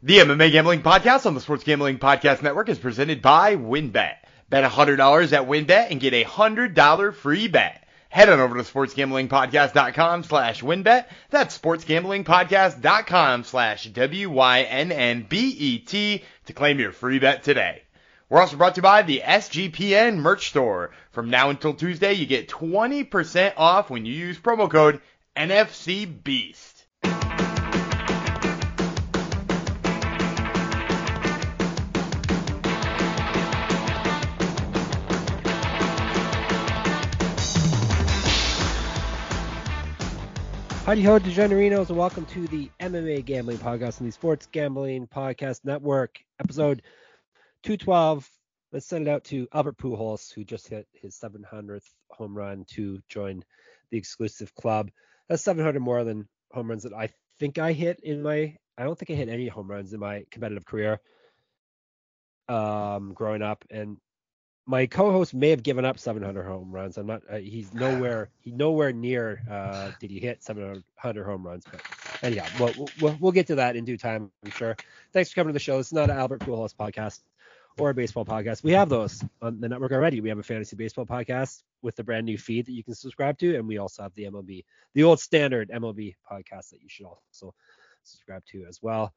The MMA Gambling Podcast on the Sports Gambling Podcast Network is presented by WynnBET. Bet $100 at WynnBET and get a $100 free bet. Head on over to sportsgamblingpodcast.com slash winbet. That's sportsgamblingpodcast.com slash W-Y-N-N-B-E-T to claim your free bet today. We're also brought to you by the SGPN merch store. From now until Tuesday, you get 20% off when you use promo code NFCBEAST. Howdy ho, DeGenerinos, and welcome to the MMA Gambling Podcast on the Sports Gambling Podcast Network, episode 212. Let's send it out to Albert Pujols, who just hit his 700th home run to join the exclusive club. That's 700 more than home runs that I think I hit in my. I don't think I hit any home runs in my competitive career um, growing up, and my co-host may have given up 700 home runs. I'm not. Uh, he's nowhere. He nowhere near. Uh, did he hit 700 home runs? But anyhow, we'll, we'll we'll get to that in due time. I'm sure. Thanks for coming to the show. It's not an Albert Pujols podcast or a baseball podcast. We have those on the network already. We have a fantasy baseball podcast with the brand new feed that you can subscribe to, and we also have the MLB, the old standard MLB podcast that you should also subscribe to as well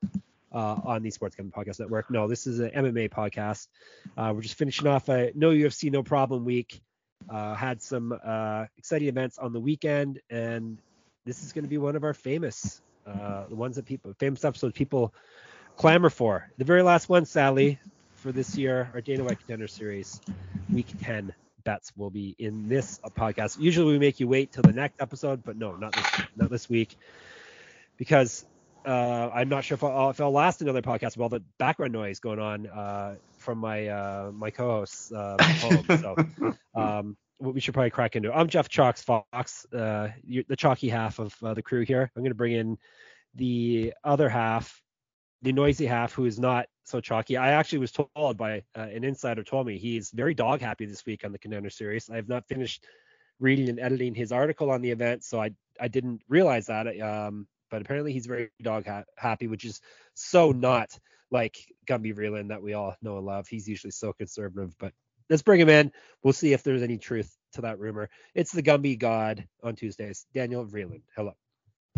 uh, on the Sports Gambling Podcast Network. No, this is an MMA podcast. Uh, we're just finishing off a no UFC, no problem week. Uh, had some uh, exciting events on the weekend, and this is going to be one of our famous, uh, the ones that people, famous episodes people clamor for. The very last one, Sally, for this year, our Dana White Contender Series, Week 10 bets will be in this podcast. Usually we make you wait till the next episode, but no, not this, not this week, because uh, I'm not sure if I'll, if I'll, last another podcast with all the background noise going on uh, from my uh, my co-hosts uh, home. So um, we should probably crack into. It. I'm Jeff Chalks Fox, uh, the chalky half of uh, the crew here. I'm going to bring in the other half, the noisy half, who is not so chalky. I actually was told by an insider told me he's very dog happy this week on the Contender Series. I have not finished reading and editing his article on the event, so I I didn't realize that. Um, but apparently he's very dog ha- happy, which is so not like Gumby Vreeland that we all know and love. He's usually so conservative, but let's bring him in. We'll see if there's any truth to that rumor. It's the Gumby God on Tuesdays. Daniel Vreeland, hello.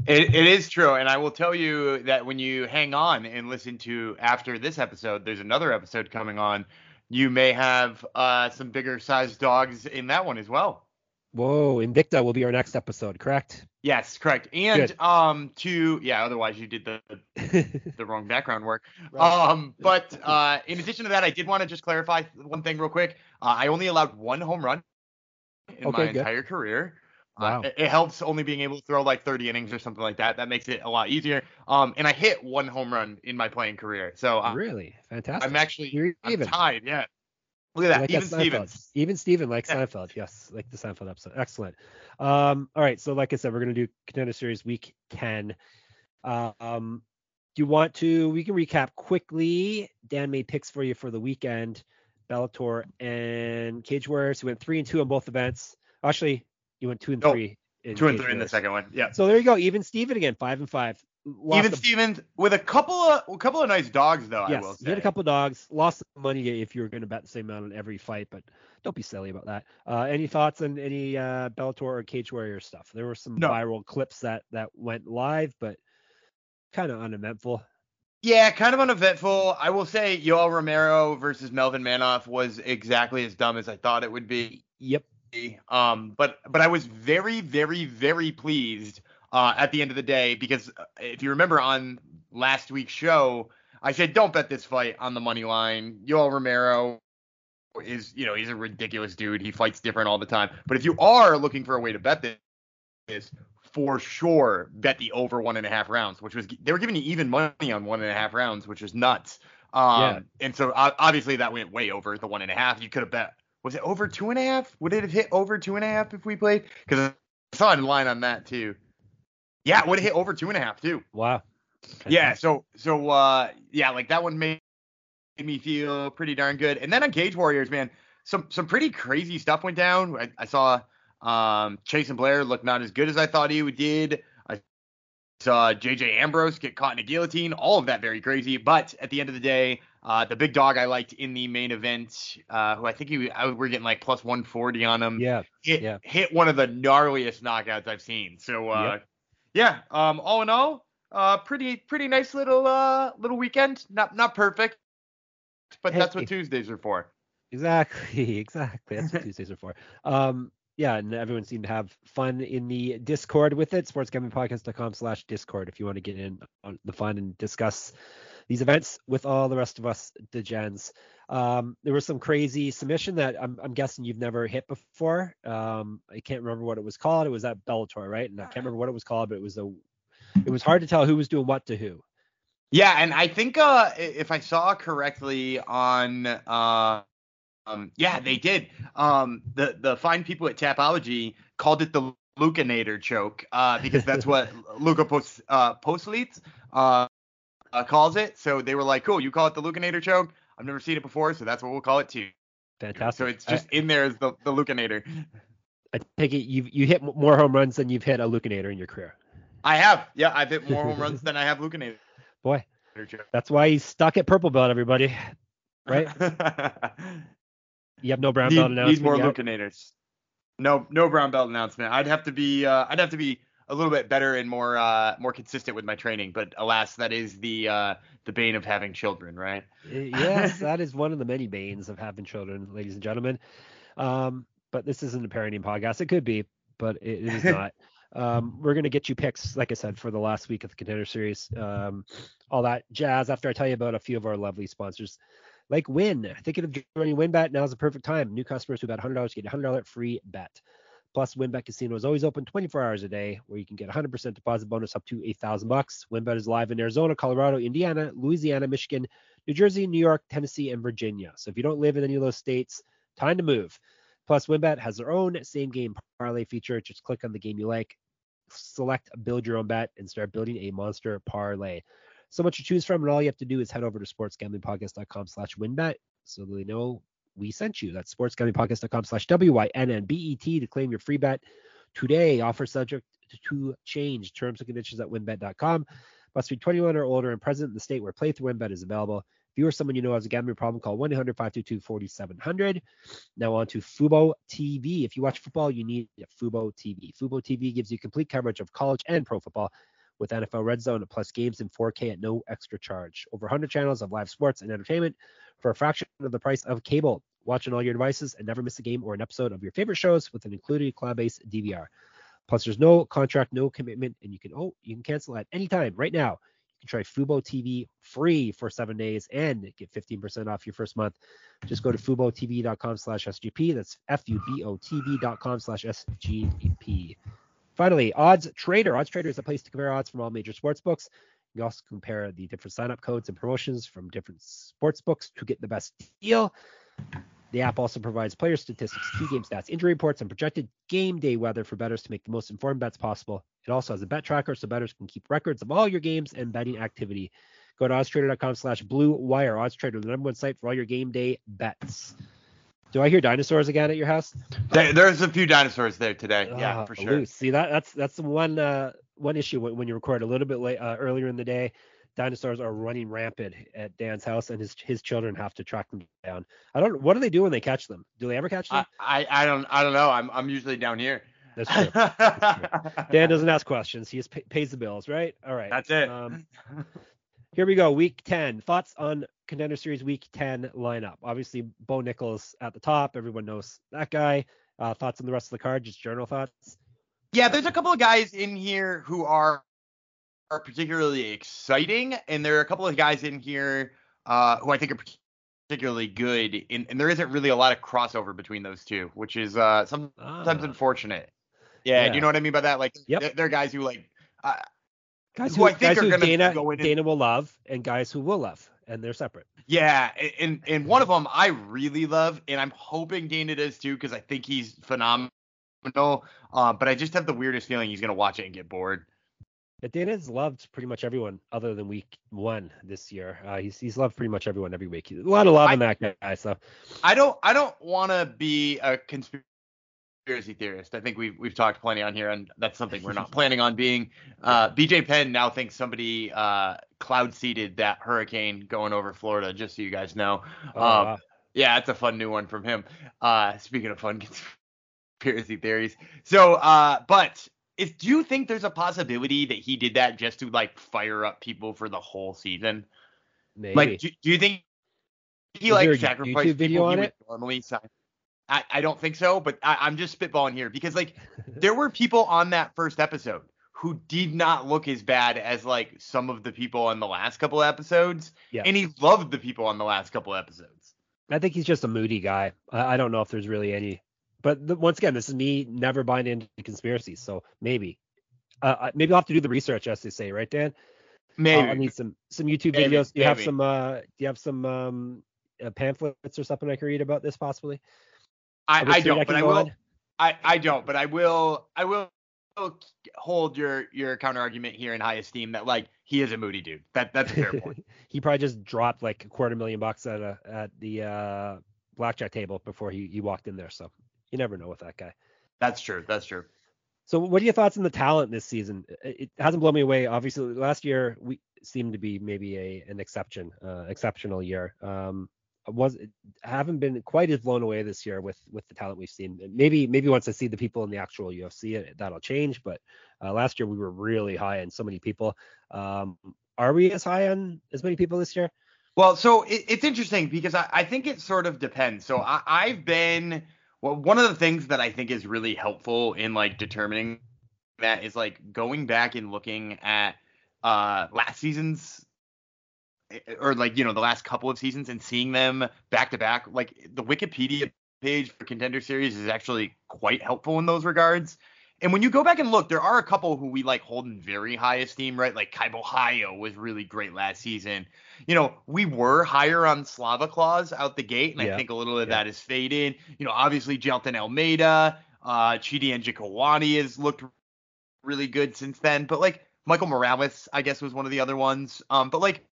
It, it is true, and I will tell you that when you hang on and listen to after this episode, there's another episode coming on. You may have uh, some bigger sized dogs in that one as well. Whoa, Invicta will be our next episode, correct? Yes, correct. And Good. um to yeah, otherwise you did the the wrong background work. Right. Um but uh in addition to that, I did want to just clarify one thing real quick. Uh, I only allowed one home run in okay, my good. entire career. Uh, wow. Uh, it, it, helps only being able to throw like 30 innings or something like that. That makes it a lot easier. Um, and I hit one home run in my playing career. So uh, really fantastic. I'm actually You're I'm tied. Yeah. Look at that. Like Even Stevens. Even Steven, like yeah. Seinfeld. Yes, like the Seinfeld episode. Excellent. Um, all right. So, like I said, we're going to do Contender Series week 10. Uh, um, do you want to? We can recap quickly. Dan made picks for you for the weekend. Bellator and Cage Warriors. He went three and two on both events. Actually, you went two and three. two and three in the second one. Yeah. So there you go. Even Steven again, five and five. Even the, Stevens with a couple of a couple of nice dogs though. Yes, I will say. you had a couple of dogs. Lost money if you were going to bet the same amount on every fight, but don't be silly about that. Uh, any thoughts on any uh, Bellator or Cage Warrior stuff? There were some no. viral clips that that went live, but kind of uneventful. Yeah, kind of uneventful. I will say Yoel Romero versus Melvin Manhoef was exactly as dumb as I thought it would be. Yep. Um, but but I was very very very pleased uh, at the end of the day because uh, if you remember on last week's show, I said don't bet this fight on the money line. Yoel Romero is, you know, he's a ridiculous dude. He fights different all the time. But if you are looking for a way to bet this, for sure bet the over one and a half rounds, which was they were giving you even money on one and a half rounds, which is nuts. Um, yeah. And so obviously that went way over the one and a half. You could have bet was it over two and a half? Would it have hit over two and a half if we played? Because I saw it in line on that too. Yeah, it would have hit over two and a half too. Wow. Yeah, so so uh yeah, like that one made me feel pretty darn good. And then on Cage Warriors, man, some some pretty crazy stuff went down. I, I saw um Chase and Blair look not as good as I thought he did. I saw JJ Ambrose get caught in a guillotine. All of that very crazy. But at the end of the day, uh, the big dog I liked in the main event, uh, who I think he I, we're getting like plus 140 on him. Yeah. Hit, yeah. hit one of the gnarliest knockouts I've seen. So uh, Yep. Yeah, um, all in all, uh, pretty pretty nice little uh little weekend. Not not perfect, but Hey, that's what. Tuesdays are for. Exactly, exactly. That's what Tuesdays are for. Um, yeah, and everyone seemed to have fun in the Discord with it. Sportsgamblingpodcast.com slash Discord if you want to get in on the fun and discuss these events with all the rest of us degens. Um, there was some crazy submission that I'm, I'm guessing you've never hit before. Um, I can't remember what it was called. It was at Bellator, right? And I can't remember what it was called, but it was a it was hard to tell who was doing what to who. Yeah, and I think uh, if I saw correctly on, uh, um, yeah, they did. Um, the the fine people at Tapology called it the Lucanator choke uh, because that's what Luca Post, uh, Postlitz uh, uh, calls it. So they were like, cool, you call it the Lucanator choke. I've never seen it before, so that's what we'll call it too. Fantastic. So it's just in there as the the Lucanator. I, I take it you you hit more home runs than you've hit a Lucanator in your career. I have, yeah, I've hit more home runs than I have Lucanator Boy, that's why he's stuck at purple belt, everybody. Right? You have no brown need, belt need announcement more yet? Lucanators. No, no brown belt announcement. I'd have to be, uh, I'd have to be a little bit better and more, uh, more consistent with my training. But alas, that is the, uh, the bane of having children, right? Yes, that is one of the many banes of having children, ladies and gentlemen. Um, but this isn't a parenting podcast. It could be, but it, is not. Um, we're gonna get you picks, like I said, for the last week of the contender series. Um, all that jazz. After I tell you about a few of our lovely sponsors, like Win. Thinking of joining WynnBET? Now's the perfect time. New customers who bet $100 get a $100 free bet. Plus, WynnBET Casino is always open 24 hours a day, where you can get 100% deposit bonus up to 8,000 bucks. WynnBET is live in Arizona, Colorado, Indiana, Louisiana, Michigan, New Jersey, New York, Tennessee, and Virginia. So if you don't live in any of those states, time to move. Plus, WynnBET has their own same game parlay feature. Just click on the game you like, select build your own bet, and start building a monster parlay. So much to choose from, and all you have to do is head over to sportsgamblingpodcast.com slash winbet so they know we sent you. That's sportsgamblingpodcast.com slash W-Y-N-N-B-E-T to claim your free bet today. Offer subject to change. Terms and conditions at winbet.com. Must be 21 or older and present in the state where playthrough WynnBET is available. If you or someone you know has a gambling problem, call 1-800-522-4700. Now on to Fubo TV. If you watch football, you need Fubo TV. Fubo TV gives you complete coverage of college and pro football with NFL Red Zone plus games in 4K at no extra charge. Over 100 channels of live sports and entertainment for a fraction of the price of cable. Watch on all your devices and never miss a game or an episode of your favorite shows with an included cloud-based DVR. Plus, there's no contract, no commitment, and you can oh you can cancel at any time right now. You can try Fubo TV free for seven days and get 15% off your first month. Just go to FuboTV.com slash SGP. That's F-U-B-O-T-V.com slash SGP. Finally, Odds Trader. Odds Trader is a place to compare odds from all major sports books. You also compare the different sign-up codes and promotions from different sports books to get the best deal. The app also provides player statistics, key game stats, injury reports, and projected game day weather for bettors to make the most informed bets possible. It also has a bet tracker so bettors can keep records of all your games and betting activity. Go to oddstrader.com slash blue wire. OddsTrader, the number one site for all your game day bets. Do I hear dinosaurs again at your house? There, there's a few dinosaurs there today. Yeah, Ah, for sure. loose. See that that's that's the one uh one issue when, when you record a little bit late uh, earlier in the day. Dinosaurs are running rampant at Dan's house, and his his children have to track them down. I don't. What do they do when they catch them? Do they ever catch them? I, I, I don't I don't know. I'm I'm usually down here. That's true. Dan doesn't ask questions. He just pay, pays the bills, right? All right. That's it. Um, here we go. Week 10. Thoughts on Contender Series Week 10 lineup? Obviously, Bo Nickal at the top. Everyone knows that guy. Uh, thoughts on the rest of the card? Just general thoughts. Yeah, there's a couple of guys in here who are are particularly exciting, and there are a couple of guys in here uh, who I think are particularly good. And, and there isn't really a lot of crossover between those two, which is uh, sometimes Ah. unfortunate. Yeah, Yeah. do you know what I mean by that? Like, Yep. they're, they're guys who like. Uh, guys who who, I think guys are gonna Dana, go in Dana will love, and guys who will love, and they're separate. Yeah, and and one of them I really love, and I'm hoping Dana does too, because I think he's phenomenal. Uh, but I just have the weirdest feeling he's gonna watch it and get bored. But Dana's loved pretty much everyone other than week one this year. Uh, he's he's loved pretty much everyone every week. A lot of love in that guy. So I don't I don't want to be a conspiracy conspiracy theorist. I think we've we've talked plenty on here, and that's something we're not planning on being. Uh, BJ Penn now thinks somebody uh, cloud seeded that hurricane going over Florida. Just so you guys know. Oh, Um, wow. Yeah, it's a fun new one from him. Uh, speaking of fun conspiracy theories, so uh, but if do you think there's a possibility that he did that just to like fire up people for the whole season? Maybe. Like, do, do you think he Is like sacrificed video people he on would it? normally sign? I, I don't think so, but I, I'm just spitballing here because like there were people on that first episode who did not look as bad as like some of the people on the last couple episodes, Yeah. and he loved the people on the last couple episodes. I think he's just a moody guy. I, I don't know if there's really any, but the, once again, this is me never buying into conspiracies. So maybe, uh, I- maybe I'll have to do the research, as they say, right, Dan? Maybe. I'll, I'll need some some YouTube Maybe, videos. Do you have some uh, do you have some um, uh, pamphlets or something I can read about this possibly? I, I don't, but I will. on? I, I don't, but I will. I will hold your your counter argument here in high esteem that like he is a moody dude. That that's a fair point. he probably just dropped like a quarter million bucks at a at the uh, blackjack table before he, he walked in there. So you never know with that guy. That's true. That's true. So what are your thoughts on the talent this season? It, hasn't blown me away. Obviously, last year we seemed to be maybe a an exception, uh, exceptional year. Um, was haven't been quite as blown away this year with with the talent we've seen. Maybe maybe once I see the people in the actual UFC, that'll change. But uh, last year we were really high on so many people. Um, are we as high on as many people this year? Well, so it, it's interesting because I, I think it sort of depends. So I, I've been well, one of the things that I think is really helpful in like determining that is like going back and looking at uh last season's or like you know the last couple of seasons and seeing them back to back. Like the Wikipedia page for Contender Series is actually quite helpful in those regards. And when you go back and look, there are a couple who we like hold in very high esteem, right? Like Caio Borralho was really great last season. You know, we were higher on Slava Claus out the gate, and Yeah. I think a little of Yeah. that is faded. You know, obviously Jailton Almeida, uh, Chidi Njokuani has looked really good since then. But like Michael Morales, I guess was one of the other ones. Um, but like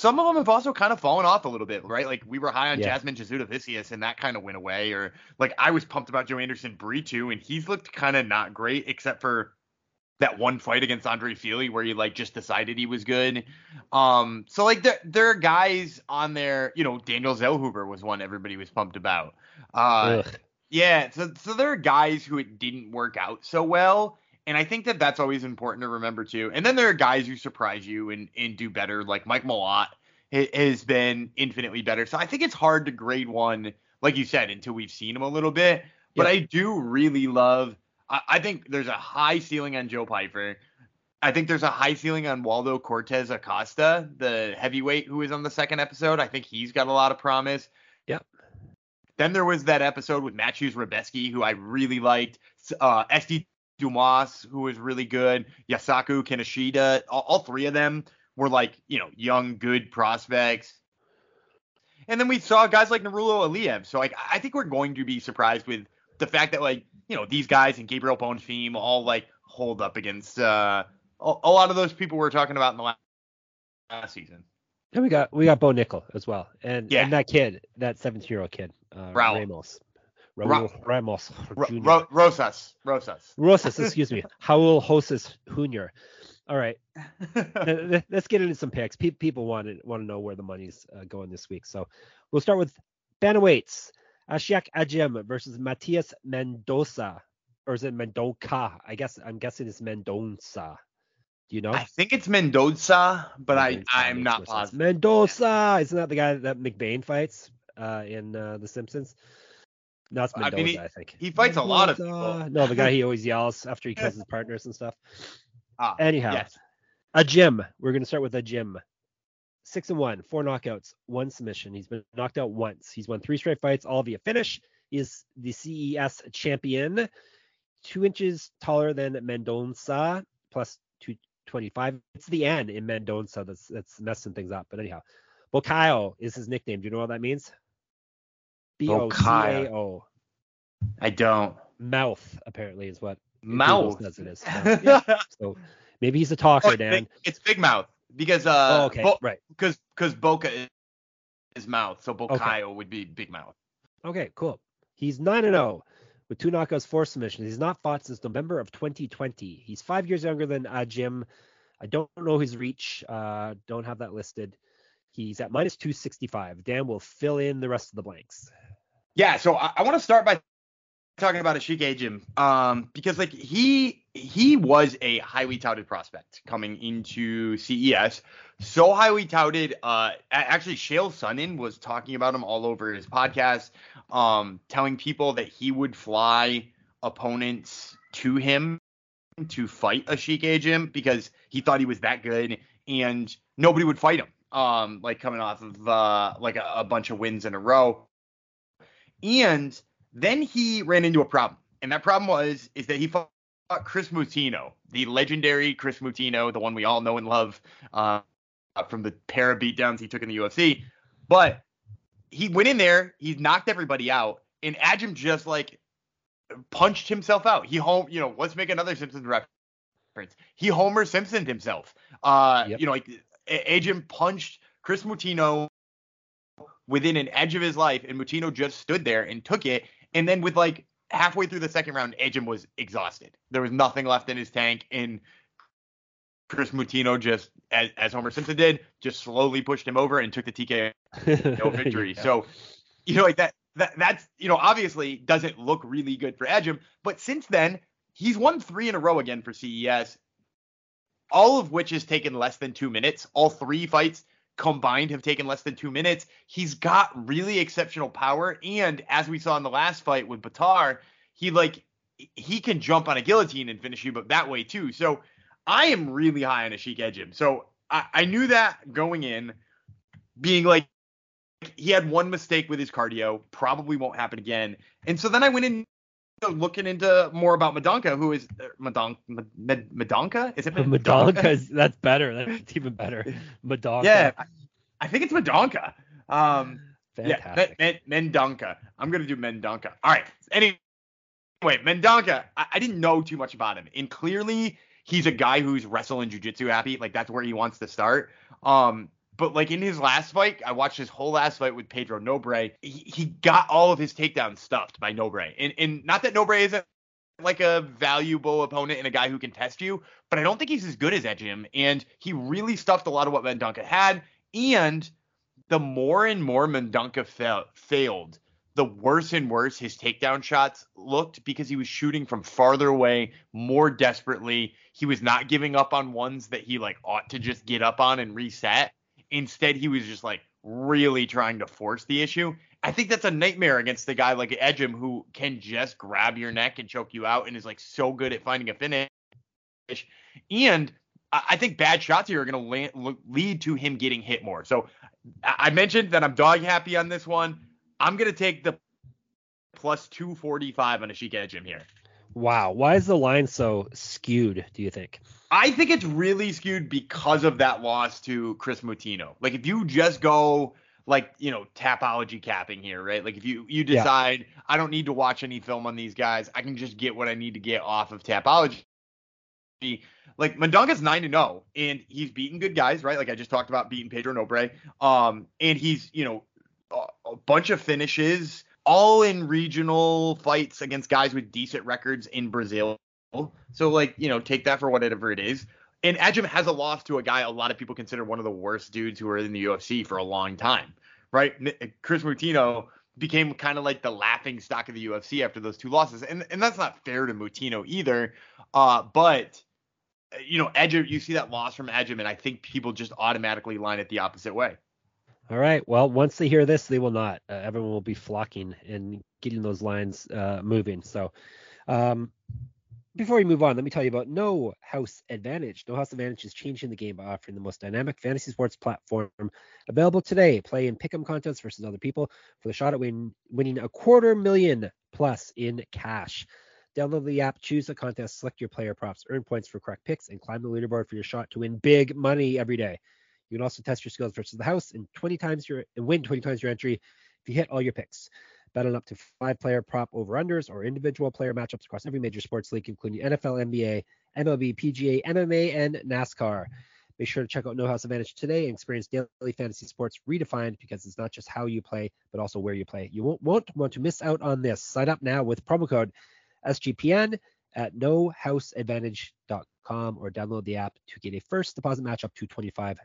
some of them have also kind of fallen off a little bit, right? Like we were high on Yeah. Jasmine Jasudavicius and that kind of went away. Or like I was pumped about Joanderson Brito, and he's looked kind of not great except for that one fight against Andre Fili where he like just decided he was good. Um, so like there there are guys on there, you know, Daniel Zellhuber was one everybody was pumped about. Uh, yeah, so so there are guys who it didn't work out so well, and I think that that's always important to remember too. And then there are guys who surprise you and and do better, like Mike Malott has been infinitely better. So I think it's hard to grade one, like you said, until we've seen him a little bit. But Yeah. I do really love. I, I think there's a high ceiling on Joe Pyfer. I think there's a high ceiling on Waldo Cortez Acosta, the heavyweight who was on the second episode. I think he's got a lot of promise. Yep. Then there was that episode with Mateusz Rebecki, who I really liked. Uh, SD Dumas, who was really good. Yusaku Kinoshita. All, all three of them were like, you know, young, good prospects. And then we saw guys like Nurullo Aliev. So like, I think we're going to be surprised with the fact that like, you know, these guys and Gabriel Bonfim all like hold up against uh, a, a lot of those people we are talking about in the last, last season. And we got we got Bo Nickal as well, and Yeah. and that kid, that 17 year old kid, uh, Raul. Ramos, Ra- Ramos Jr. Ro- Rosas, Rosas. Rosas, excuse me, Raul Hosas Jr. All right, let's get into some picks. People want to want to know where the money's uh, going this week, so we'll start with bantamweights. Ashek Ajim versus Matias Mendoza, or is it Mendoca? I guess I'm guessing it's Mendoza. Do you know? I think it's Mendoza, but I Mendoza I'm not positive. Mendoza, isn't that the guy that McBain fights uh, in uh, The Simpsons? No, it's I Mendoza, mean, I, think. he fights a lot of people. No, the guy he always yells after he kills his partners and stuff. Ah, Anyhow, yes. a Jim. We're gonna start with a Jim. Six and one, four knockouts, one submission. He's been knocked out once. He's won three straight fights, all via finish. He is the CES champion. Two inches taller than Mendonça, plus two twenty-five. It's the N in Mendonça that's that's messing things up. But anyhow, Bocayo is his nickname. Do you know what that means? B O C A O. I don't. Mouth apparently is what Google Mouth. says it is. Mouth, yeah. So maybe he's a talker, Oh, it's, Dan. big, it's big mouth because uh oh, okay, Bo- right. because because Boca is, is mouth, so Bocayo would be big mouth. Okay, cool. He's 9 and 0 with two knockouts, four submissions. He's not fought since November of 2020. He's five years younger than uh, Jim. I don't know his reach. Uh, don't have that listed. He's at minus 265. Dan will fill in the rest of the blanks. Yeah, so I, I want to start by talking about Asik Agim, um, because like he he was a highly touted prospect coming into CES, so highly touted. Uh, actually, Chael Sonnen was talking about him all over his podcast, um, telling people that he would fly opponents to him to fight Asik Agim because he thought he was that good, and nobody would fight him. Um, like coming off of uh, like a, a bunch of wins in a row, and then he ran into a problem, and that problem was is that he fought Chris Moutinho, the legendary Chris Moutinho, the one we all know and love uh, from the pair of beatdowns he took in the UFC. But he went in there, he knocked everybody out, and Agim just like punched himself out. He home, you know, let's make another Simpsons reference. He Homer Simpsoned himself. Uh, yep. you know, like Agim punched Chris Moutinho within an edge of his life, and Moutinho just stood there and took it. And then with like halfway through the second round, Edgem was exhausted. There was nothing left in his tank, and Chris Moutinho just, as, as Homer Simpson did, just slowly pushed him over and took the TKO victory. yeah. So, you know, like that, that, that's, you know, obviously doesn't look really good for Edgem, But since then, he's won three in a row again for CES, all of which has taken less than two minutes. All three fights combined have taken less than two minutes. He's got really exceptional power, and as we saw in the last fight with Batar, he like he can jump on a guillotine and finish you, but that way too. So I am really high on Asik Agim. So I, I knew that going in, being like he had one mistake with his cardio, probably won't happen again. And so then I went in looking into more about Madonka, who is uh, Madonka. Madonka? Is it Madonka? Madonka that's better. That's even better. Madonka. Yeah, I, think it's Madonka. Um, Fantastic. Yeah, Mendonca. I'm gonna do Mendonca. All right. Anyway, Mendonca. I, I didn't know too much about him, and clearly he's a guy who's wrestle and jujitsu happy. Like that's where he wants to start. Um, but like in his last fight, I watched his whole last fight with Pedro Nobre. He, he got all of his takedowns stuffed by Nobre. And and not that Nobre isn't like a valuable opponent and a guy who can test you, but I don't think he's as good as Agim. And he really stuffed a lot of what Mendonca had. And the more and more Mendonca fa- failed, the worse and worse his takedown shots looked because he was shooting from farther away more desperately. He was not giving up on ones that he like ought to just get up on and reset. Instead, he was just like really trying to force the issue. I think that's a nightmare against the guy like Agim who can just grab your neck and choke you out and is like so good at finding a finish. And I think bad shots here are going to lead to him getting hit more. So I mentioned that I'm dog happy on this one. I'm going to take the plus 245 on a Asik Agim here. Wow. Why is the line so skewed, do you think? I think it's really skewed because of that loss to Chris Moutinho. Like if you just go like, you know, tapology capping here, right? Like if you you decide yeah. I don't need to watch any film on these guys, I can just get what I need to get off of tapology. Like Mendonca's 9 to 0 and he's beaten good guys, right? Like I just talked about beating Pedro Nobre. Um and he's, you know, a, a bunch of finishes all in regional fights against guys with decent records in Brazil. So like, you know, take that for whatever it is. And Agim has a loss to a guy a lot of people consider one of the worst dudes who are in the UFC for a long time, right? Chris Moutinho became kind of like the laughing stock of the UFC after those two losses, and and that's not fair to Moutinho either. Uh, but you know, Agim, you see that loss from Agim, and I think people just automatically line it the opposite way. All right. Well, once they hear this, they will not. Uh, everyone will be flocking and getting those lines uh, moving. So, um, before we move on, let me tell you about No House Advantage. No House Advantage is changing the game by offering the most dynamic fantasy sports platform available today. Play in pick'em contests versus other people for the shot at win, winning a quarter million plus in cash. Download the app, choose a contest, select your player props, earn points for correct picks, and climb the leaderboard for your shot to win big money every day. You can also test your skills versus the house and 20 times your win 20 times your entry if you hit all your picks. Bet on up to five player prop over unders or individual player matchups across every major sports league, including NFL, NBA, MLB, PGA, MMA, and NASCAR. Make sure to check out No House Advantage today and experience daily fantasy sports redefined because it's not just how you play, but also where you play. You won't, won't want to miss out on this. Sign up now with promo code SGPN at nohouseadvantage.com or download the app to get a first deposit match up to $25.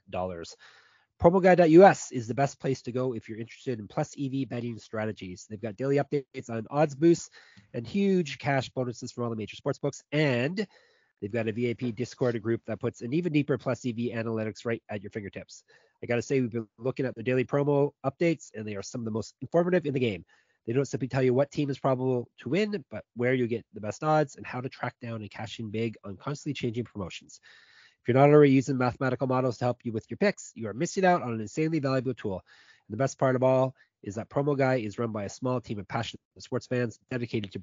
PromoGuy.us is the best place to go if you're interested in plus EV betting strategies. They've got daily updates on odds boosts and huge cash bonuses from all the major sportsbooks. And they've got a VIP Discord group that puts an even deeper plus EV analytics right at your fingertips. I got to say, we've been looking at the daily promo updates, and they are some of the most informative in the game. They don't simply tell you what team is probable to win, but where you get the best odds and how to track down and cash in big on constantly changing promotions. If you're not already using mathematical models to help you with your picks, you are missing out on an insanely valuable tool. And the best part of all is that Promo Guy is run by a small team of passionate sports fans dedicated to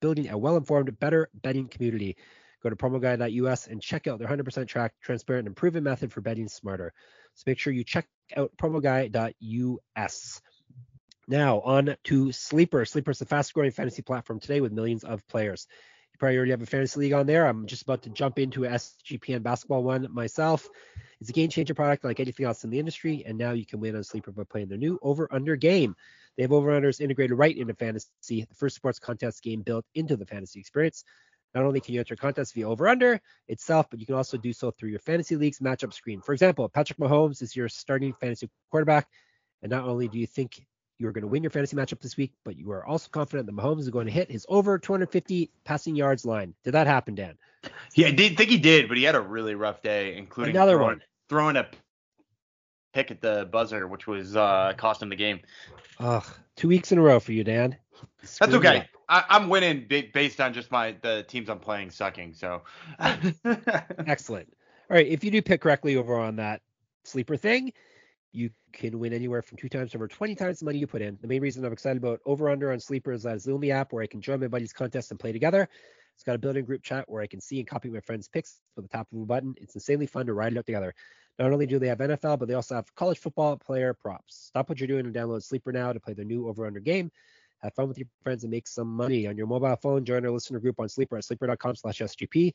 building a well-informed, better betting community. Go to promoguy.us and check out their 100% track, transparent, and proven method for betting smarter. So make sure you check out promoguy.us. Now on to Sleeper. Sleeper is the fastest growing fantasy platform today with millions of players. You probably already have a fantasy league on there. I'm just about to jump into a SGPN basketball one myself. It's a game changer product like anything else in the industry, and now you can win on Sleeper by playing their new over under game. They have over unders integrated right into fantasy, the first sports contest game built into the fantasy experience. Not only can you enter contests via over under itself, but you can also do so through your fantasy league's matchup screen. For example, Patrick Mahomes is your starting fantasy quarterback, and not only do you think you are going to win your fantasy matchup this week, but you are also confident that Mahomes is going to hit his over 250 passing yards line. Did that happen, Dan? Yeah, I did think he did, but he had a really rough day, including Another throwing, one. throwing a pick at the buzzer, which was uh, cost him the game. Ugh, two weeks in a row for you, Dan. That's okay. I, I'm winning ba- based on just my the teams I'm playing sucking. So Excellent. All right, if you do pick correctly over on that sleeper thing, you can win anywhere from two times over 20 times the money you put in. The main reason I'm excited about over under on sleeper is that it's the only app where I can join my buddies' contest and play together. It's got a built-in group chat where I can see and copy my friends' picks with the tap of a button. It's insanely fun to ride it out together. Not only do they have NFL, but they also have college football player props. Stop what you're doing and download Sleeper now to play their new over under game. Have fun with your friends and make some money on your mobile phone. Join our listener group on Sleeper at sleeper.com slash SGP.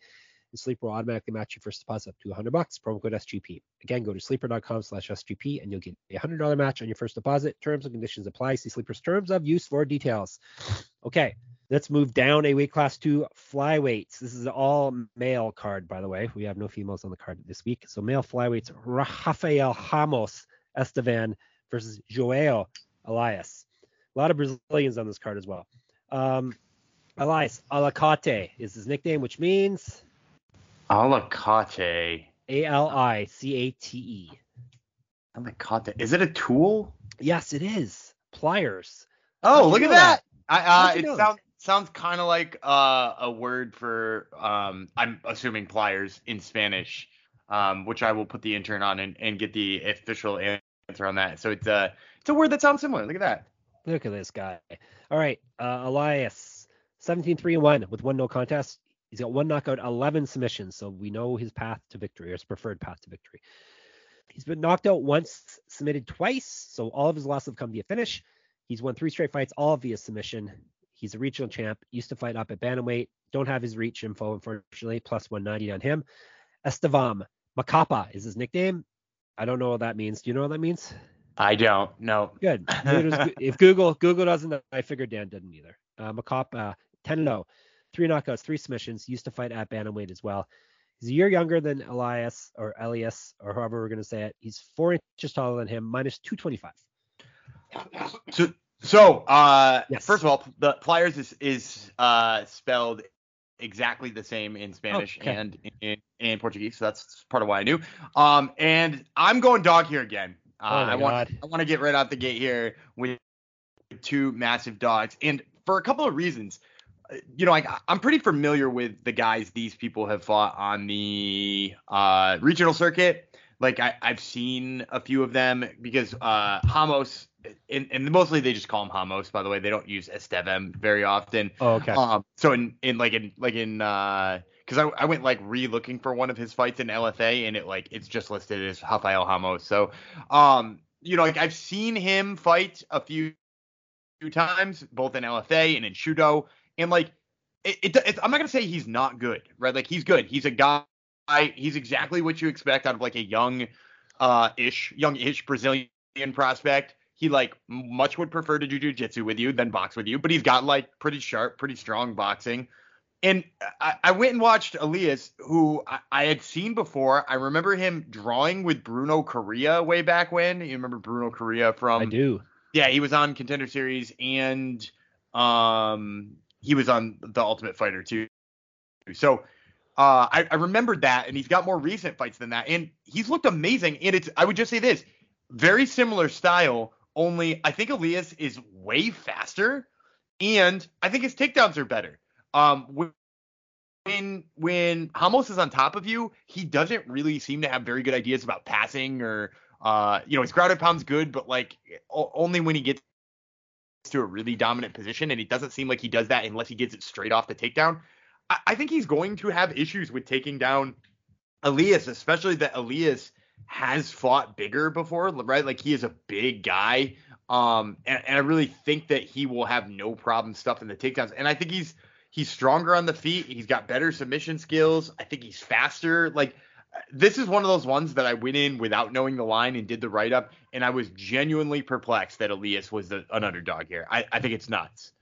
And Sleeper will automatically match your first deposit up to 100 bucks. Promo code SGP. Again, go to sleeper.com slash SGP and you'll get a $100 match on your first deposit. Terms and conditions apply. See Sleeper's terms of use for details. Okay, let's move down a weight class to flyweights. This is all male card, by the way. We have no females on the card this week. So male flyweights, Rafael Ramos Estevan versus Joao Elias. A lot of Brazilians on this card as well. Um, Elias Alacate is his nickname, which means Alicate. A L I C A T E. Alicate. Is it a tool? Yes, it is. Pliers. Oh, How'd you look know at that. I, uh, it know sounds sounds kind of like uh, a word for um, I'm assuming pliers in Spanish, um, which I will put the intern on and, and get the official answer on that. So it's a it's a word that sounds similar. Look at that. Look at this guy. All right, uh, Elias, 17 3 and 1 with one no contest. He's got one knockout, 11 submissions, so we know his path to victory, or his preferred path to victory. He's been knocked out once, submitted twice, so all of his losses have come via finish. He's won three straight fights, all via submission. He's a regional champ. Used to fight up at bantamweight. Don't have his reach info, unfortunately. Plus 190 on him. Estevam Macapa is his nickname. I don't know what that means. Do you know what that means? I don't know. Good. Neither does Goo- if Google Google doesn't, I figured Dan didn't either. Uh, Macop, uh, 10 0, three knockouts, three submissions. Used to fight at bantamweight as well. He's a year younger than Elias or Elias or however we're going to say it. He's four inches taller than him, minus 225. So so uh, Yes. first of all, the pliers is is uh, spelled exactly the same in Spanish Okay. and in, in Portuguese. So that's part of why I knew. Um, and I'm going dog here again. Uh, Oh I want I want to get right out the gate here with two massive dogs, and for a couple of reasons. You know, like I- I'm pretty familiar with the guys these people have fought on the uh, regional circuit. Like I, I've seen a few of them because uh, Hamos, and, and mostly they just call him Hamos. By the way, they don't use Estevem very often. Oh, okay. Um, so in, in like in like in uh, because I, I went like re-looking for one of his fights in LFA, and it like it's just listed as Rafael Hamos. So um, you know, like I've seen him fight a few few times, both in LFA and in Shooto, and like it, it, I'm not gonna say he's not good, right? Like he's good. He's a guy He's exactly what you expect out of like a young, uh, ish, young-ish Brazilian prospect. He like much would prefer to do jujitsu with you than box with you, but he's got like pretty sharp, pretty strong boxing. And I, I went and watched Elias, who I, I, had seen before. I remember him drawing with Bruno Correa way back when. You remember Bruno Correa from? I do. Yeah, he was on Contender Series and um he was on the Ultimate Fighter too. So uh, I, I remembered that, and he's got more recent fights than that, and he's looked amazing. And it's I would just say this, very similar style, only I think Elias is way faster, and I think his takedowns are better. Um, when when Ramos is on top of you, he doesn't really seem to have very good ideas about passing or uh, you know, his grounded pound's good, but like o- only when he gets to a really dominant position, and it doesn't seem like he does that unless he gets it straight off the takedown. I, I think he's going to have issues with taking down Elias, especially that Elias has fought bigger before, right? Like he is a big guy. Um, and, and I really think that he will have no problem stuffing the takedowns. And I think he's he's stronger on the feet. He's got better submission skills. I think he's faster. Like this is one of those ones that I went in without knowing the line and did the write up, and I was genuinely perplexed that Elias was the, an underdog here. I, I think it's nuts.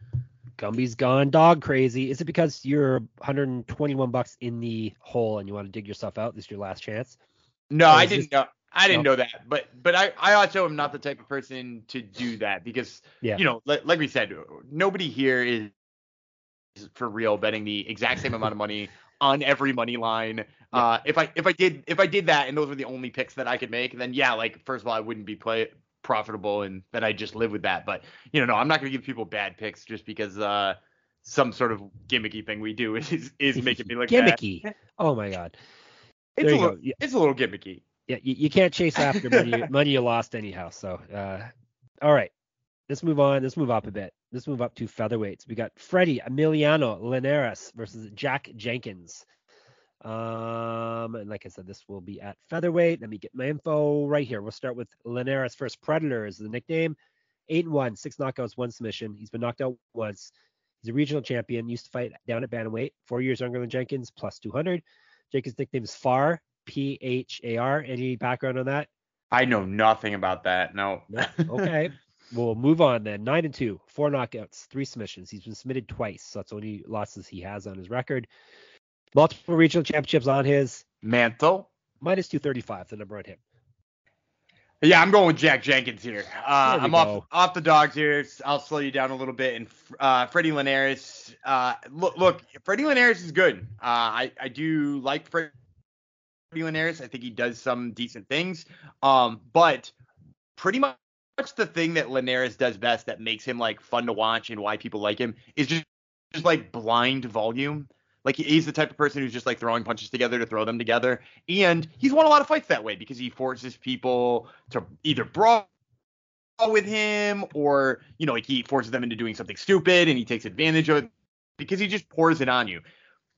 Gumby's gone dog crazy. Is it because you're 121 bucks in the hole and you want to dig yourself out? This is your last chance. No, I didn't this... know. I didn't no. know that, but but I I also am not the type of person to do that because yeah. you know like, like we said, nobody here is for real betting the exact same amount of money on every money line. Yeah. Uh, if I if I did if I did that and those were the only picks that I could make, then yeah, like first of all, I wouldn't be play profitable and then I just live with that. But you know, no, I'm not gonna give people bad picks just because uh some sort of gimmicky thing we do is is making me look gimmicky. Bad. Oh my god. It's a little, it's a little gimmicky. Yeah, you, you can't chase after money money you lost anyhow. So uh all right. Let's move on. Let's move up a bit. Let's move up to featherweights. We got Freddie Emiliano Linares versus Jack Jenkins. Um, and like I said, this will be at featherweight. Let me get my info right here. We'll start with Linares first. Predator is the nickname. Eight and one, six knockouts, one submission. He's been knocked out once. He's a regional champion. Used to fight down at bantamweight. Four years younger than Jenkins, plus 200. Jenkins' nickname is Phar, P H A R. Any background on that? I know nothing about that. No. no? Okay. we'll move on then. Nine and two, four knockouts, three submissions. He's been submitted twice, so that's only losses he has on his record. Multiple regional championships on his mantle. Minus 235, the number on him. Yeah, I'm going with Jack Jenkins here. Uh, I'm go. off off the dogs here. I'll slow you down a little bit. And uh, Freddie Linares, uh, look, look, Freddie Linares is good. Uh, I I do like Freddie Linares. I think he does some decent things. Um, but pretty much the thing that Linares does best that makes him like fun to watch and why people like him is just just like blind volume. Like he's the type of person who's just like throwing punches together to throw them together, and he's won a lot of fights that way because he forces people to either brawl with him or you know like he forces them into doing something stupid and he takes advantage of it because he just pours it on you.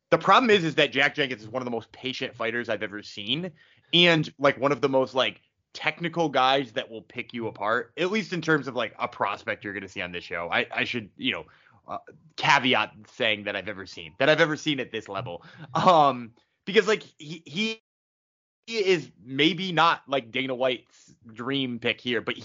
The problem is is that Jack Jenkins is one of the most patient fighters I've ever seen and like one of the most like technical guys that will pick you apart, at least in terms of like a prospect you're going to see on this show. I, I should, you know, uh, caveat saying that I've ever seen that I've ever seen at this level. Um, because like he he, is maybe not like Dana White's dream pick here, but he,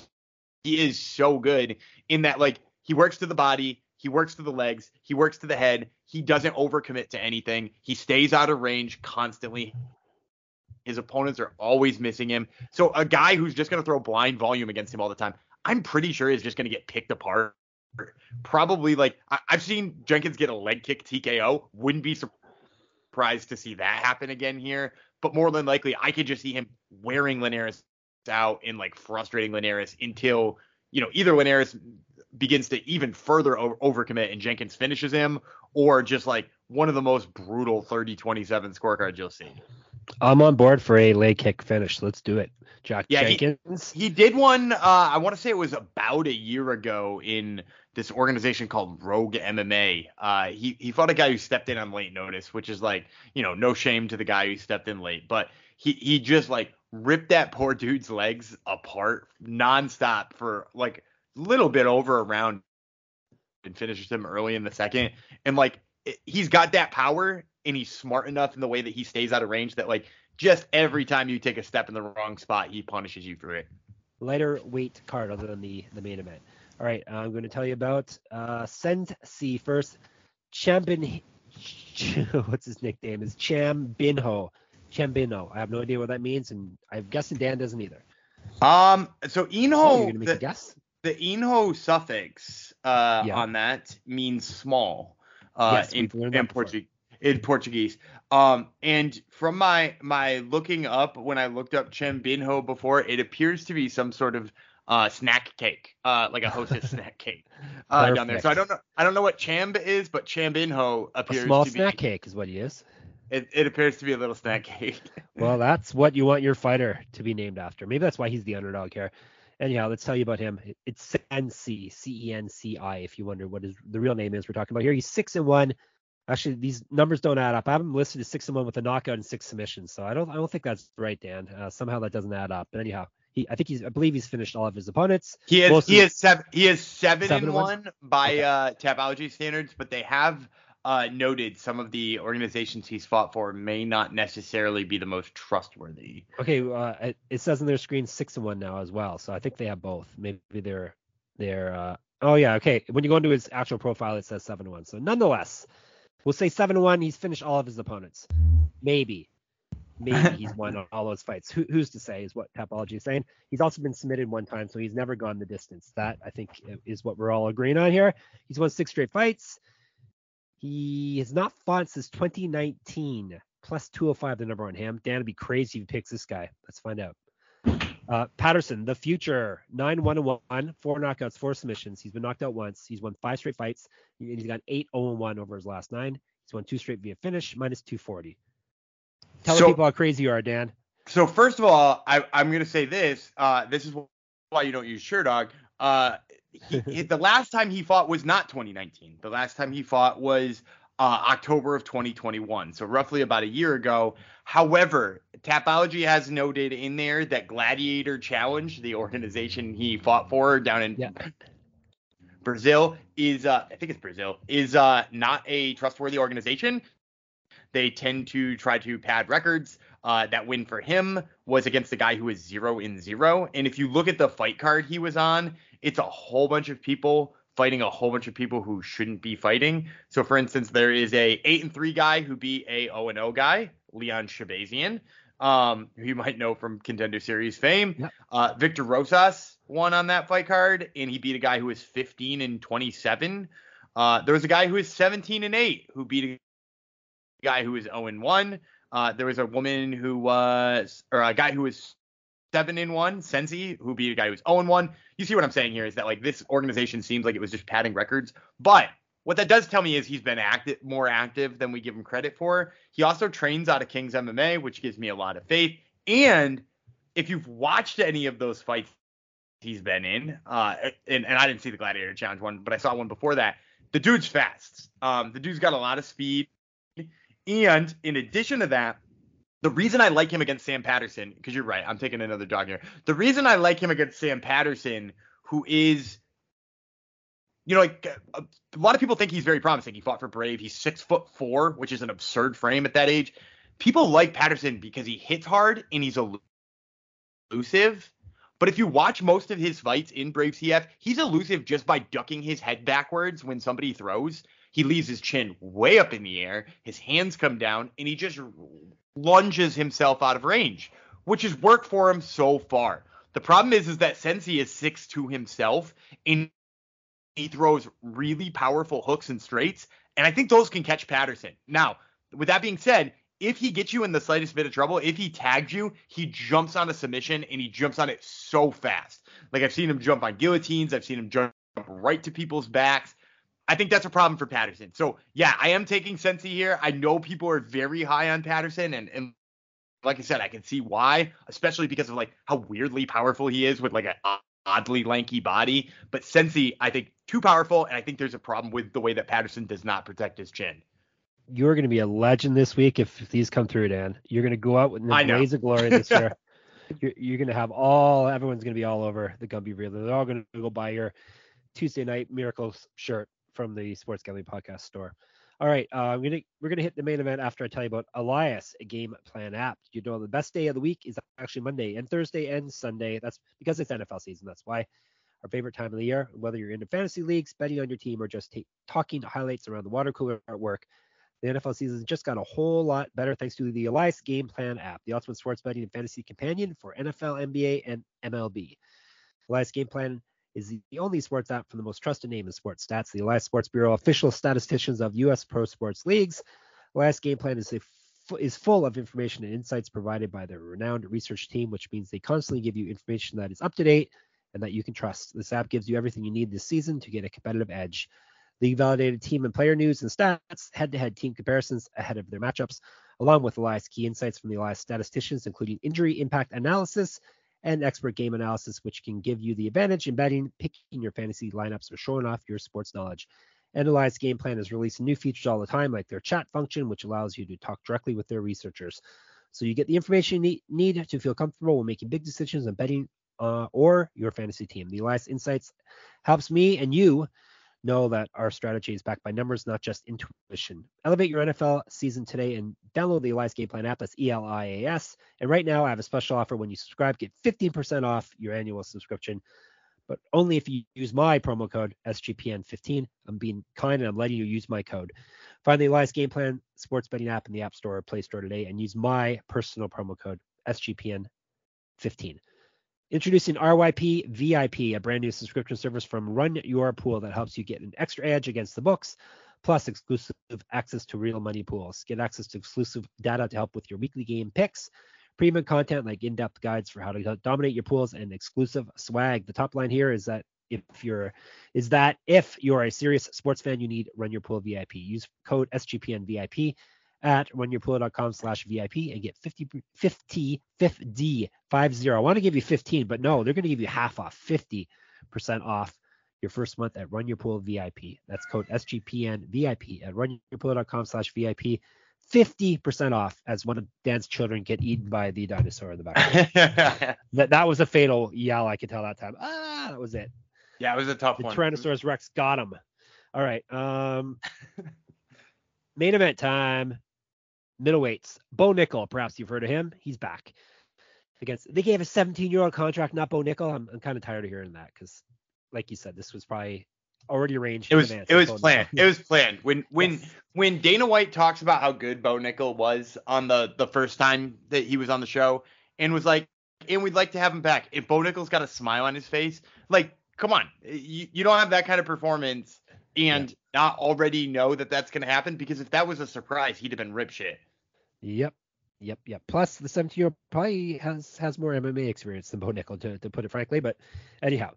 he is so good in that like he works to the body, he works to the legs, he works to the head. He doesn't overcommit to anything. He stays out of range constantly. His opponents are always missing him. So a guy who's just going to throw blind volume against him all the time, I'm pretty sure is just going to get picked apart probably like I, have seen Jenkins get a leg kick TKO. Wouldn't be surprised to see that happen again here. But more than likely, I could just see him wearing Linares out and like frustrating Linares until you know either Linares begins to even further over- overcommit and Jenkins finishes him, or just like one of the most brutal 30-27 scorecards you'll see. I'm on board for a leg kick finish. Let's do it. Jack yeah, Jenkins. He, he did one. Uh, I want to say it was about a year ago in this organization called Rogue MMA. Uh, he he fought a guy who stepped in on late notice, which is like you know no shame to the guy who stepped in late, but he he just like ripped that poor dude's legs apart nonstop for like a little bit over a round and finishes him early in the second. And like he's got that power and he's smart enough in the way that he stays out of range that like just every time you take a step in the wrong spot, he punishes you for it. Lighter weight card other than the the main event. All right, I'm going to tell you about uh, Sensi first. Chambin, what's his nickname? Is Cham Binho. Cham Binho. I have no idea what that means, and I'm guessing Dan doesn't either. Um, so Inho, Oh, you're gonna make the, a guess? the Inho suffix uh, Yeah. on that means small uh, Yes, in, we've learned that in, before. Portu- in Portuguese. Um, and from my my looking up when I looked up Chambinho before, it appears to be some sort of uh, snack cake, uh, like a hostess snack cake uh, down there. So I don't know I don't know what Chamb is, but Chambinho A appears small to snack be cake is what he is. it, it appears to be a little snack cake. Well, that's what you want your fighter to be named after. Maybe that's why he's the underdog here. Anyhow, let's tell you about him. It's Cenci, C-E-N-C-I. If you wonder what his the real name is, we're talking about here. He's six and one. Actually, these numbers don't add up. I have him listed as six and one with a knockout and six submissions. So I don't I don't think that's right, Dan. Uh, somehow that doesn't add up. But anyhow, he I think he's I believe he's finished all of his opponents. He is, Most he has seven he is seven, Seven and one? by Okay. uh Tapology standards, but they have uh noted some of the organizations he's fought for may not necessarily be the most trustworthy. Okay, uh, it, it says on their screen six and one now as well. So I think they have both. Maybe they're they're. Uh, oh yeah, okay. When you go into his actual profile, it says seven and one. So nonetheless, we'll say seven and one. He's finished all of his opponents. Maybe, maybe he's won all those fights. Who, who's to say? Is what Tapology is saying. He's also been submitted one time, so he's never gone the distance. That I think is what we're all agreeing on here. He's won six straight fights. He has not fought since 2019. Plus 205 the number on him. Dan would be crazy if he picks this guy. Let's find out. Uh, Patterson, the future, 9 1 1, four knockouts, four submissions. He's been knocked out once. He's won five straight fights. He's got 8 0 1 over his last nine. He's won two straight via finish, minus 240. Tell So- people how crazy you are, Dan. So first of all, I, I'm gonna say this. Uh, this is why you don't use Sherdog. Uh, he- the last time he fought was not 2019. The last time he fought was uh, October of 2021. So roughly about a year ago. However, Tapology has noted in there that Gladiator Challenge, the organization he fought for down in Yeah. Brazil, is uh, I think it's Brazil, is uh, not a trustworthy organization. They tend to try to pad records. Uh, that win for him was against a guy who is zero in zero. And if you look at the fight card he was on, it's a whole bunch of people fighting a whole bunch of people who shouldn't be fighting. So, for instance, there is a eight and three guy who beat a zero and zero guy, Leon Shabazian, um, who you might know from Contender Series fame. Uh, Victor Rosas won on that fight card, and he beat a guy who was 15 and 27. Uh, there was a guy who was 17 and 8 who beat a guy who was 0 and 1. Uh, there was a woman who was, or a guy who was 7 and 1, Cenci, who beat a guy who was 0 and 1. You see what I'm saying here is that like this organization seems like it was just padding records, but what that does tell me is he's been active, more active than we give him credit for. He also trains out of King's MMA, which gives me a lot of faith. And if you've watched any of those fights he's been in, uh, and, and I didn't see the Gladiator Challenge one, but I saw one before that. The dude's fast. Um, the dude's got a lot of speed. And in addition to that, the reason I like him against Sam Patterson, because you're right, I'm taking another dog here. The reason I like him against Sam Patterson, who is, you know, like a, a lot of people think he's very promising. He fought for Brave. He's six foot four, which is an absurd frame at that age. People like Patterson because he hits hard and he's elusive. But if you watch most of his fights in Brave CF, he's elusive just by ducking his head backwards when somebody throws. He leaves his chin way up in the air, his hands come down, and he just lunges himself out of range, which has worked for him so far. The problem is, is that Cenci is 6'2 himself, and he throws really powerful hooks and straights, and I think those can catch Patterson. Now, with that being said, if he gets you in the slightest bit of trouble, if he tags you, he jumps on a submission and he jumps on it so fast. Like I've seen him jump on guillotines, I've seen him jump right to people's backs. I think that's a problem for Patterson. So yeah, I am taking Cenci here. I know people are very high on Patterson, and and like I said, I can see why, especially because of like how weirdly powerful he is with like an oddly lanky body. But Cenci, I think too powerful, and I think there's a problem with the way that Patterson does not protect his chin. You're going to be a legend this week if, if these come through, Dan. You're going to go out with know. blaze of glory this year. you're, you're going to have all, everyone's going to be all over the Gumby Reeler. They're all going to go buy your Tuesday night Miracles shirt from the Sports Gambling Podcast store. All right, uh, gonna we're gonna hit the main event after I tell you about Elias, a game plan app. You know the best day of the week is actually Monday and Thursday and Sunday. That's because it's NFL season. That's why our favorite time of the year. Whether you're into fantasy leagues, betting on your team, or just t- talking highlights around the water cooler at work, the NFL season just got a whole lot better thanks to the Elias Game Plan app, the ultimate sports betting and fantasy companion for NFL, NBA, and MLB. Elias Game Plan is the only sports app from the most trusted name in sports stats, the Elias Sports Bureau, official statisticians of U.S. pro sports leagues. Elias Game Plan is is full of information and insights provided by their renowned research team, which means they constantly give you information that is up to date and that you can trust. This app gives you everything you need this season to get a competitive edge. League validated team and player news and stats, head to head team comparisons ahead of their matchups, along with Elias key insights from the Elias statisticians, including injury impact analysis and expert game analysis, which can give you the advantage in betting, picking your fantasy lineups, or showing off your sports knowledge. Elias Game Plan is releasing new features all the time, like their chat function, which allows you to talk directly with their researchers. So you get the information you need to feel comfortable when making big decisions on betting uh, or your fantasy team. The Elias Insights helps me and you know that our strategy is backed by numbers, not just intuition. Elevate your NFL season today and download the Elias Game Plan app. That's E L I A S. And right now, I have a special offer when you subscribe, get 15% off your annual subscription, but only if you use my promo code SGPN15. I'm being kind and I'm letting you use my code. Find the Elias Game Plan sports betting app in the App Store or Play Store today and use my personal promo code SGPN15. Introducing RYP VIP, a brand new subscription service from Run Your Pool that helps you get an extra edge against the books, plus exclusive access to real money pools. Get access to exclusive data to help with your weekly game picks, premium content like in-depth guides for how to dominate your pools, and exclusive swag. The top line here is that if you're is that if you're a serious sports fan, you need Run Your Pool VIP. Use code SGPN VIP at runyourpool.com slash VIP and get 50, 50, 50, 50. I want to give you 15, but no, they're going to give you half off, 50% off your first month at Run Your Pool VIP. That's code SGPN VIP at runyourpool.com slash VIP. 50% off as one of Dan's children get eaten by the dinosaur in the back. that, that was a fatal yell, I could tell that time. Ah, that was it. Yeah, it was a tough one. the one. Tyrannosaurus Rex got him. All right. Um, main event time middleweights. Bo Nickal, perhaps you've heard of him. He's back against. They gave a 17 year old contract, not Bo Nickal. I'm, I'm kind of tired of hearing that because, like you said, this was probably already arranged. It was it was planned. It was planned. When when yes. when Dana White talks about how good Bo Nickal was on the the first time that he was on the show and was like, and we'd like to have him back. If Bo Nickal's got a smile on his face, like, come on, you, you don't have that kind of performance and yeah. not already know that that's going to happen because if that was a surprise, he'd have been rip shit. Yep. Yep, yep. Plus, the 17 year old probably has has more MMA experience than Bo Nickal, to, to put it frankly. But anyhow,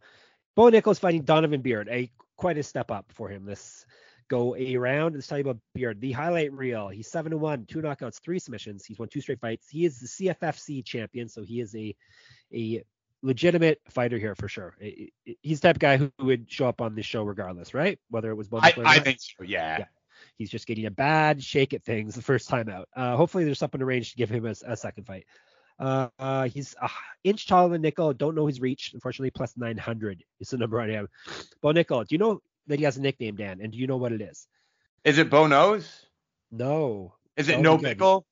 Bo Nickal is fighting Donovan Beard, a quite a step up for him this go a round. Let's tell you about Beard. The highlight reel. He's seven to one, two knockouts, three submissions. He's won two straight fights. He is the CFFC champion, so he is a a legitimate fighter here for sure. He's the type of guy who would show up on this show regardless, right? Whether it was Bo Nickal I, I think so. Yeah. yeah. He's just getting a bad shake at things the first time out. Uh, hopefully, there's something arranged to give him a, a second fight. Uh, uh, he's an inch taller than Nickal. Don't know his reach. Unfortunately, plus 900 is the number I have. Bo Nickal, do you know that he has a nickname, Dan? And do you know what it is? Is it Bo Nose? No. Is it No Pickle?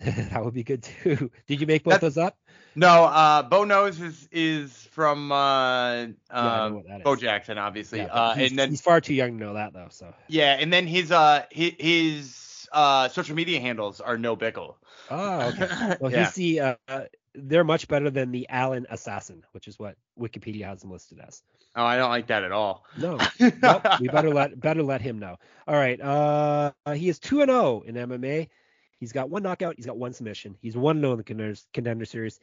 that would be good too. Did you make both That's, those up? No, uh, Bo Nose is is from uh, uh, yeah, Bo Jackson, obviously. Yeah, uh, and then he's far too young to know that though. So yeah, and then his uh his, his uh social media handles are No Bickle. Oh, okay. Well, yeah. he's the uh, they're much better than the Allen Assassin, which is what Wikipedia has him listed as. Oh, I don't like that at all. No, nope, we better let better let him know. All right, uh, he is two and zero oh in MMA. He's got one knockout. He's got one submission. He's one no in the contender, contender series.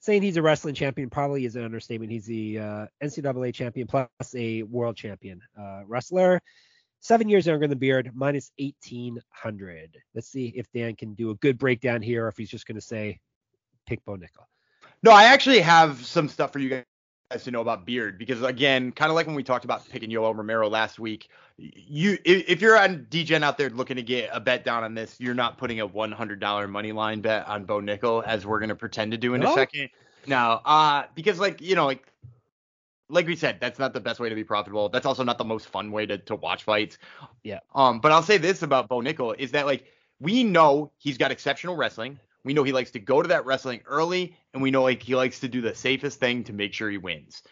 Saying he's a wrestling champion probably is an understatement. He's the uh, NCAA champion plus a world champion uh, wrestler. Seven years younger than Beard, minus 1800. Let's see if Dan can do a good breakdown here, or if he's just going to say pick Bo Nickal. No, I actually have some stuff for you guys to know about Beard because again, kind of like when we talked about picking Yoel Romero last week, you if you're on DGen out there looking to get a bet down on this, you're not putting a $100 money line bet on Bo Nickal as we're gonna pretend to do in no? a second. No, uh, because like you know like like we said, that's not the best way to be profitable. That's also not the most fun way to, to watch fights. Yeah. Um, but I'll say this about Bo Nickal is that like we know he's got exceptional wrestling. We know he likes to go to that wrestling early, and we know like he likes to do the safest thing to make sure he wins.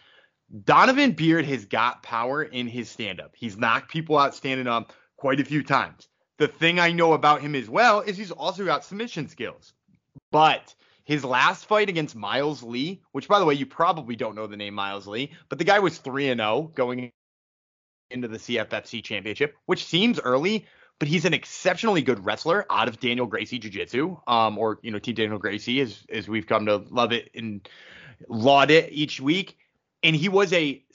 Donovan Beard has got power in his stand up. He's knocked people out standing up quite a few times. The thing I know about him as well is he's also got submission skills. But his last fight against Miles Lee, which by the way, you probably don't know the name Miles Lee, but the guy was 3 and 0 going into the CFFC championship, which seems early, but he's an exceptionally good wrestler out of Daniel Gracie Jiu-Jitsu, um, or you know, Team Daniel Gracie, as as we've come to love it and laud it each week. And he was a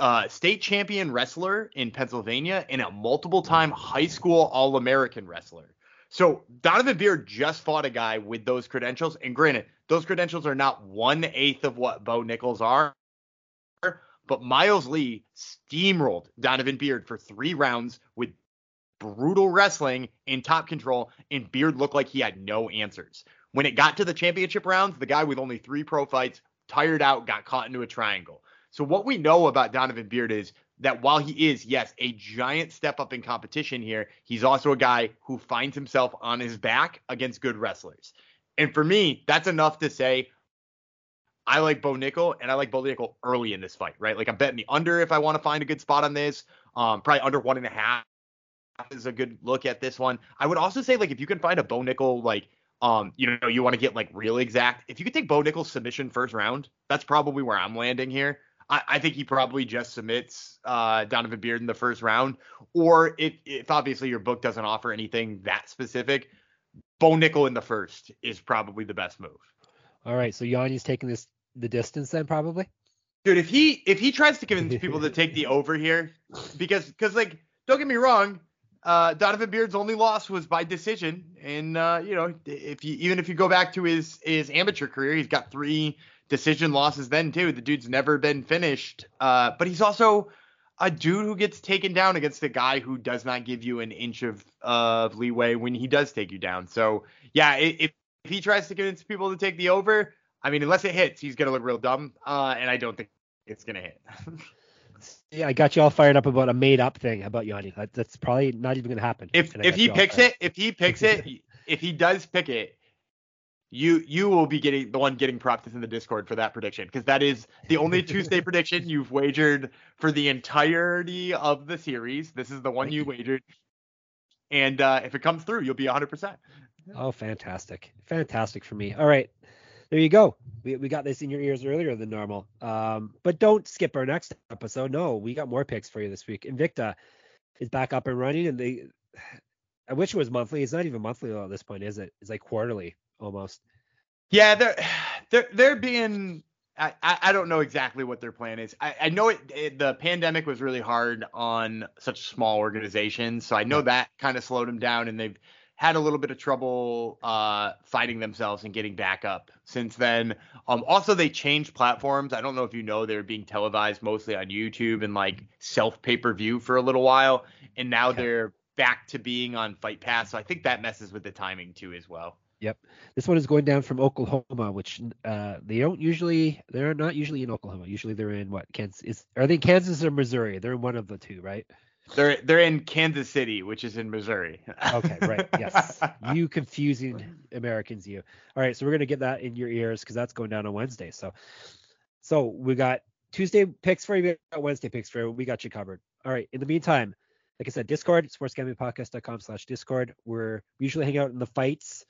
uh, state champion wrestler in Pennsylvania and a multiple-time high school All-American wrestler. So Donovan Beard just fought a guy with those credentials, and granted, those credentials are not one eighth of what Bo Nickals are, but Miles Lee steamrolled Donovan Beard for three rounds with brutal wrestling in top control, and Beard looked like he had no answers. When it got to the championship rounds, the guy with only three pro fights, tired out, got caught into a triangle. So what we know about Donovan Beard is that while he is, yes, a giant step up in competition here, he's also a guy who finds himself on his back against good wrestlers. And for me, that's enough to say I like Bo Nickal and I like Bo Nickal early in this fight, right? Like I'm betting the under if I want to find a good spot on this. Um, probably under one and a half is a good look at this one. I would also say like if you can find a Bo Nickal like um, you know, you want to get like real exact. If you could take Bo Nickal's submission first round, that's probably where I'm landing here. I, I think he probably just submits uh, Donovan Beard in the first round. Or if, if obviously your book doesn't offer anything that specific, Bo Nickal in the first is probably the best move. All right, so Yanni's taking this the distance then probably. Dude, if he if he tries to convince people to take the over here, because because like don't get me wrong, uh, Donovan Beard's only loss was by decision, and uh, you know if you even if you go back to his his amateur career, he's got three decision losses then too. The dude's never been finished, uh, but he's also a dude who gets taken down against a guy who does not give you an inch of of leeway when he does take you down. So yeah, if if he tries to convince people to take the over, I mean, unless it hits, he's gonna look real dumb, uh, and I don't think it's gonna hit. yeah, I got you all fired up about a made up thing about Yanni. That, that's probably not even gonna happen. If if he picks it, if he picks it, if he does pick it, you you will be getting the one getting props in the Discord for that prediction because that is the only Tuesday prediction you've wagered for the entirety of the series. This is the one you wagered, and uh, if it comes through, you'll be 100%. Oh, fantastic. Fantastic for me. All right. There you go. We, we got this in your ears earlier than normal. Um, but don't skip our next episode. No, we got more picks for you this week. Invicta is back up and running, and they. I wish it was monthly. It's not even monthly at this point, is it? It's like quarterly almost. Yeah, they're they're they're being. I, I don't know exactly what their plan is. I, I know it, it, the pandemic was really hard on such small organizations, so I know that kind of slowed them down, and they've had a little bit of trouble uh, fighting themselves and getting back up since then. Um, also, they changed platforms. I don't know if you know they're being televised mostly on YouTube and like self pay per view for a little while, and now okay. they're back to being on Fight Pass. So I think that messes with the timing too as well. Yep. This one is going down from Oklahoma, which uh, they don't usually. They're not usually in Oklahoma. Usually they're in what Kansas? Is, are they in Kansas or Missouri? They're in one of the two, right? They're they're in Kansas City, which is in Missouri. okay, right. Yes. You confusing Americans, you. All right, so we're gonna get that in your ears because that's going down on Wednesday. So, so we got Tuesday picks for you, we got Wednesday picks for you. We got you covered. All right. In the meantime, like I said, Discord, sportsgamblingpodcast.com slash Discord. We're we usually hang out in the fights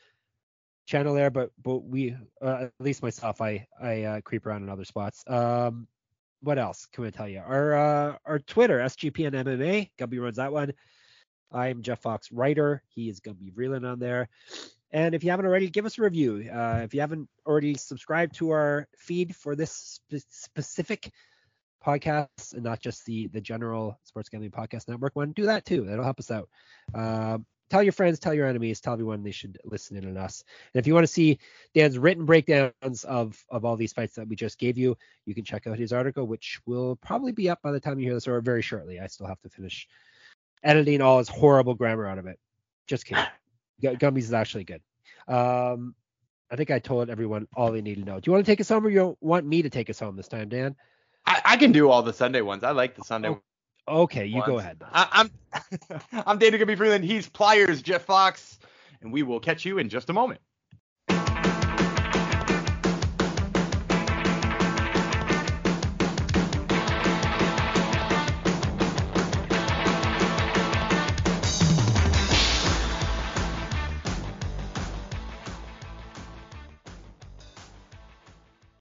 channel there, but but we uh, at least myself, I I uh, creep around in other spots. Um, what else can I tell you? Our uh, our Twitter, SGPN MMA, Gumby runs that one. I'm Jeff Fox, writer. He is be reeling on there. And if you haven't already, give us a review. Uh, if you haven't already subscribed to our feed for this spe- specific podcast and not just the the general sports gambling podcast network one, do that too. That'll help us out. Um, tell your friends, tell your enemies, tell everyone they should listen in on us. And if you want to see Dan's written breakdowns of of all these fights that we just gave you, you can check out his article, which will probably be up by the time you hear this, or very shortly. I still have to finish editing all his horrible grammar out of it. Just kidding. Gumby's is actually good. Um, I think I told everyone all they need to know. Do you want to take us home, or you want me to take us home this time, Dan? I, I can do all the Sunday ones. I like the Sunday. Oh, Okay, you go ahead. I, I'm I'm Dana Gumby Vreeland. He's Pliers, Jeff Fox, and we will catch you in just a moment.